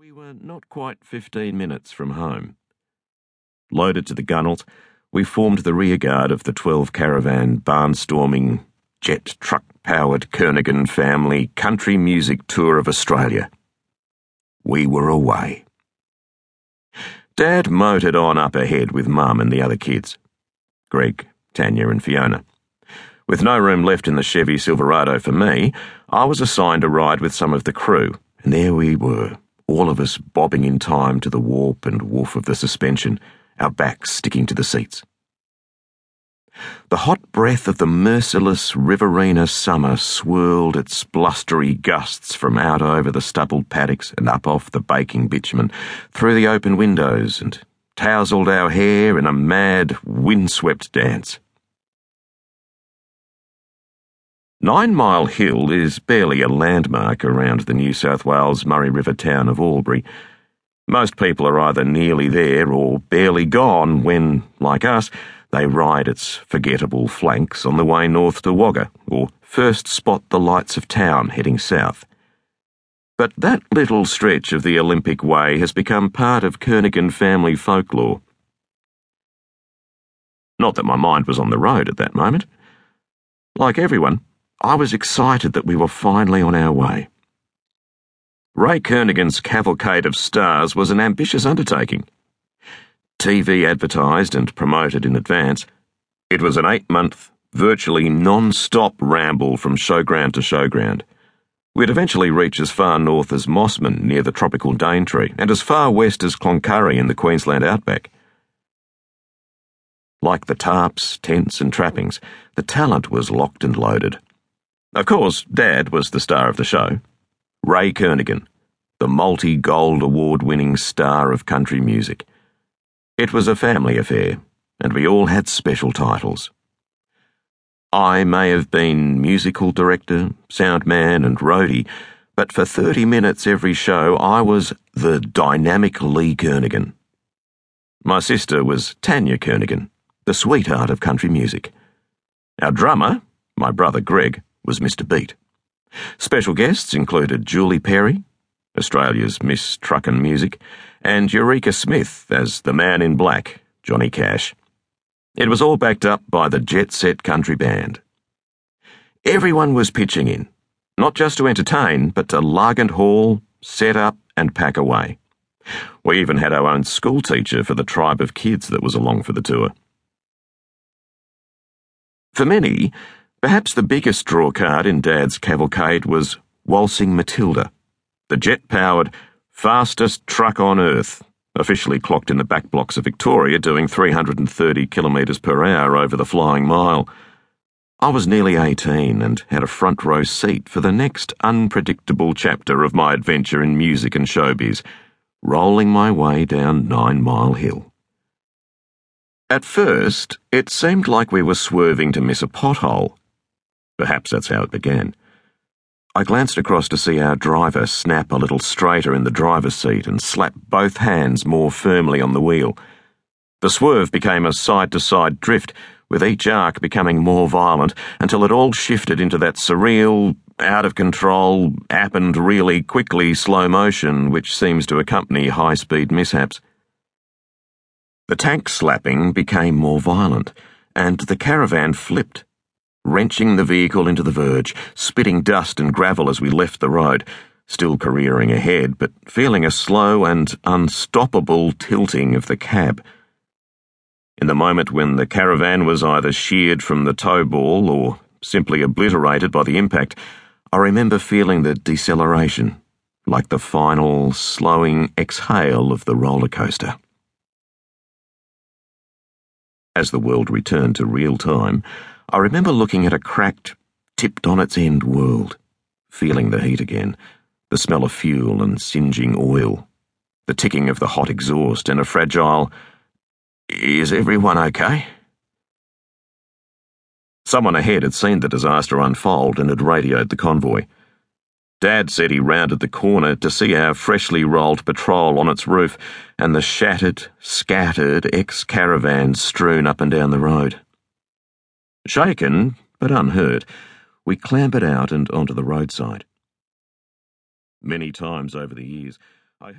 We were not quite 15 minutes from home. Loaded to the gunwales, we formed the rearguard of the 12 caravan barnstorming, jet truck powered Kernaghan family country music tour of Australia. We were away. Dad motored on up ahead with Mum and the other kids Greg, Tanya, and Fiona. With no room left in the Chevy Silverado for me, I was assigned a ride with some of the crew, and there we were all of us bobbing in time to the warp and woof of the suspension, our backs sticking to the seats. The hot breath of the merciless Riverina summer swirled its blustery gusts from out over the stubbled paddocks and up off the baking bitumen, through the open windows, and tousled our hair in a mad, windswept dance. Nine Mile Hill is barely a landmark around the New South Wales Murray River town of Albury. Most people are either nearly there or barely gone when, like us, they ride its forgettable flanks on the way north to Wagga or first spot the lights of town heading south. But that little stretch of the Olympic Way has become part of Kernaghan family folklore. Not that my mind was on the road at that moment. Like everyone, I was excited that we were finally on our way. Ray Kernaghan's Cavalcade of Stars was an ambitious undertaking. TV advertised and promoted in advance, it was an eight month, virtually non stop ramble from showground to showground. We'd eventually reach as far north as Mossman near the tropical Daintree and as far west as Cloncurry in the Queensland outback. Like the tarps, tents, and trappings, the talent was locked and loaded. Of course, Dad was the star of the show. Ray Kernaghan, the multi gold award winning star of country music. It was a family affair, and we all had special titles. I may have been musical director, sound man, and roadie, but for 30 minutes every show I was the dynamic Lee Kernaghan. My sister was Tanya Kernaghan, the sweetheart of country music. Our drummer, my brother Greg, was Mr. Beat. Special guests included Julie Perry, Australia's Miss Truck and Music, and Eureka Smith as the man in black, Johnny Cash. It was all backed up by the Jet Set Country Band. Everyone was pitching in, not just to entertain, but to lug and haul, set up, and pack away. We even had our own school teacher for the tribe of kids that was along for the tour. For many, Perhaps the biggest draw card in Dad's cavalcade was Waltzing Matilda, the jet powered, fastest truck on earth, officially clocked in the back blocks of Victoria doing 330 kilometres per hour over the flying mile. I was nearly 18 and had a front row seat for the next unpredictable chapter of my adventure in music and showbiz, rolling my way down Nine Mile Hill. At first, it seemed like we were swerving to miss a pothole. Perhaps that's how it began. I glanced across to see our driver snap a little straighter in the driver's seat and slap both hands more firmly on the wheel. The swerve became a side to side drift, with each arc becoming more violent until it all shifted into that surreal, out of control, happened really quickly slow motion which seems to accompany high speed mishaps. The tank slapping became more violent, and the caravan flipped wrenching the vehicle into the verge, spitting dust and gravel as we left the road, still careering ahead, but feeling a slow and unstoppable tilting of the cab. In the moment when the caravan was either sheared from the tow ball or simply obliterated by the impact, I remember feeling the deceleration, like the final, slowing exhale of the roller coaster. As the world returned to real time, I remember looking at a cracked, tipped on its end world, feeling the heat again, the smell of fuel and singeing oil, the ticking of the hot exhaust, and a fragile, Is everyone okay? Someone ahead had seen the disaster unfold and had radioed the convoy. Dad said he rounded the corner to see our freshly rolled patrol on its roof and the shattered, scattered ex caravans strewn up and down the road. Shaken, but unhurt, we clambered out and onto the roadside. Many times over the years, I heard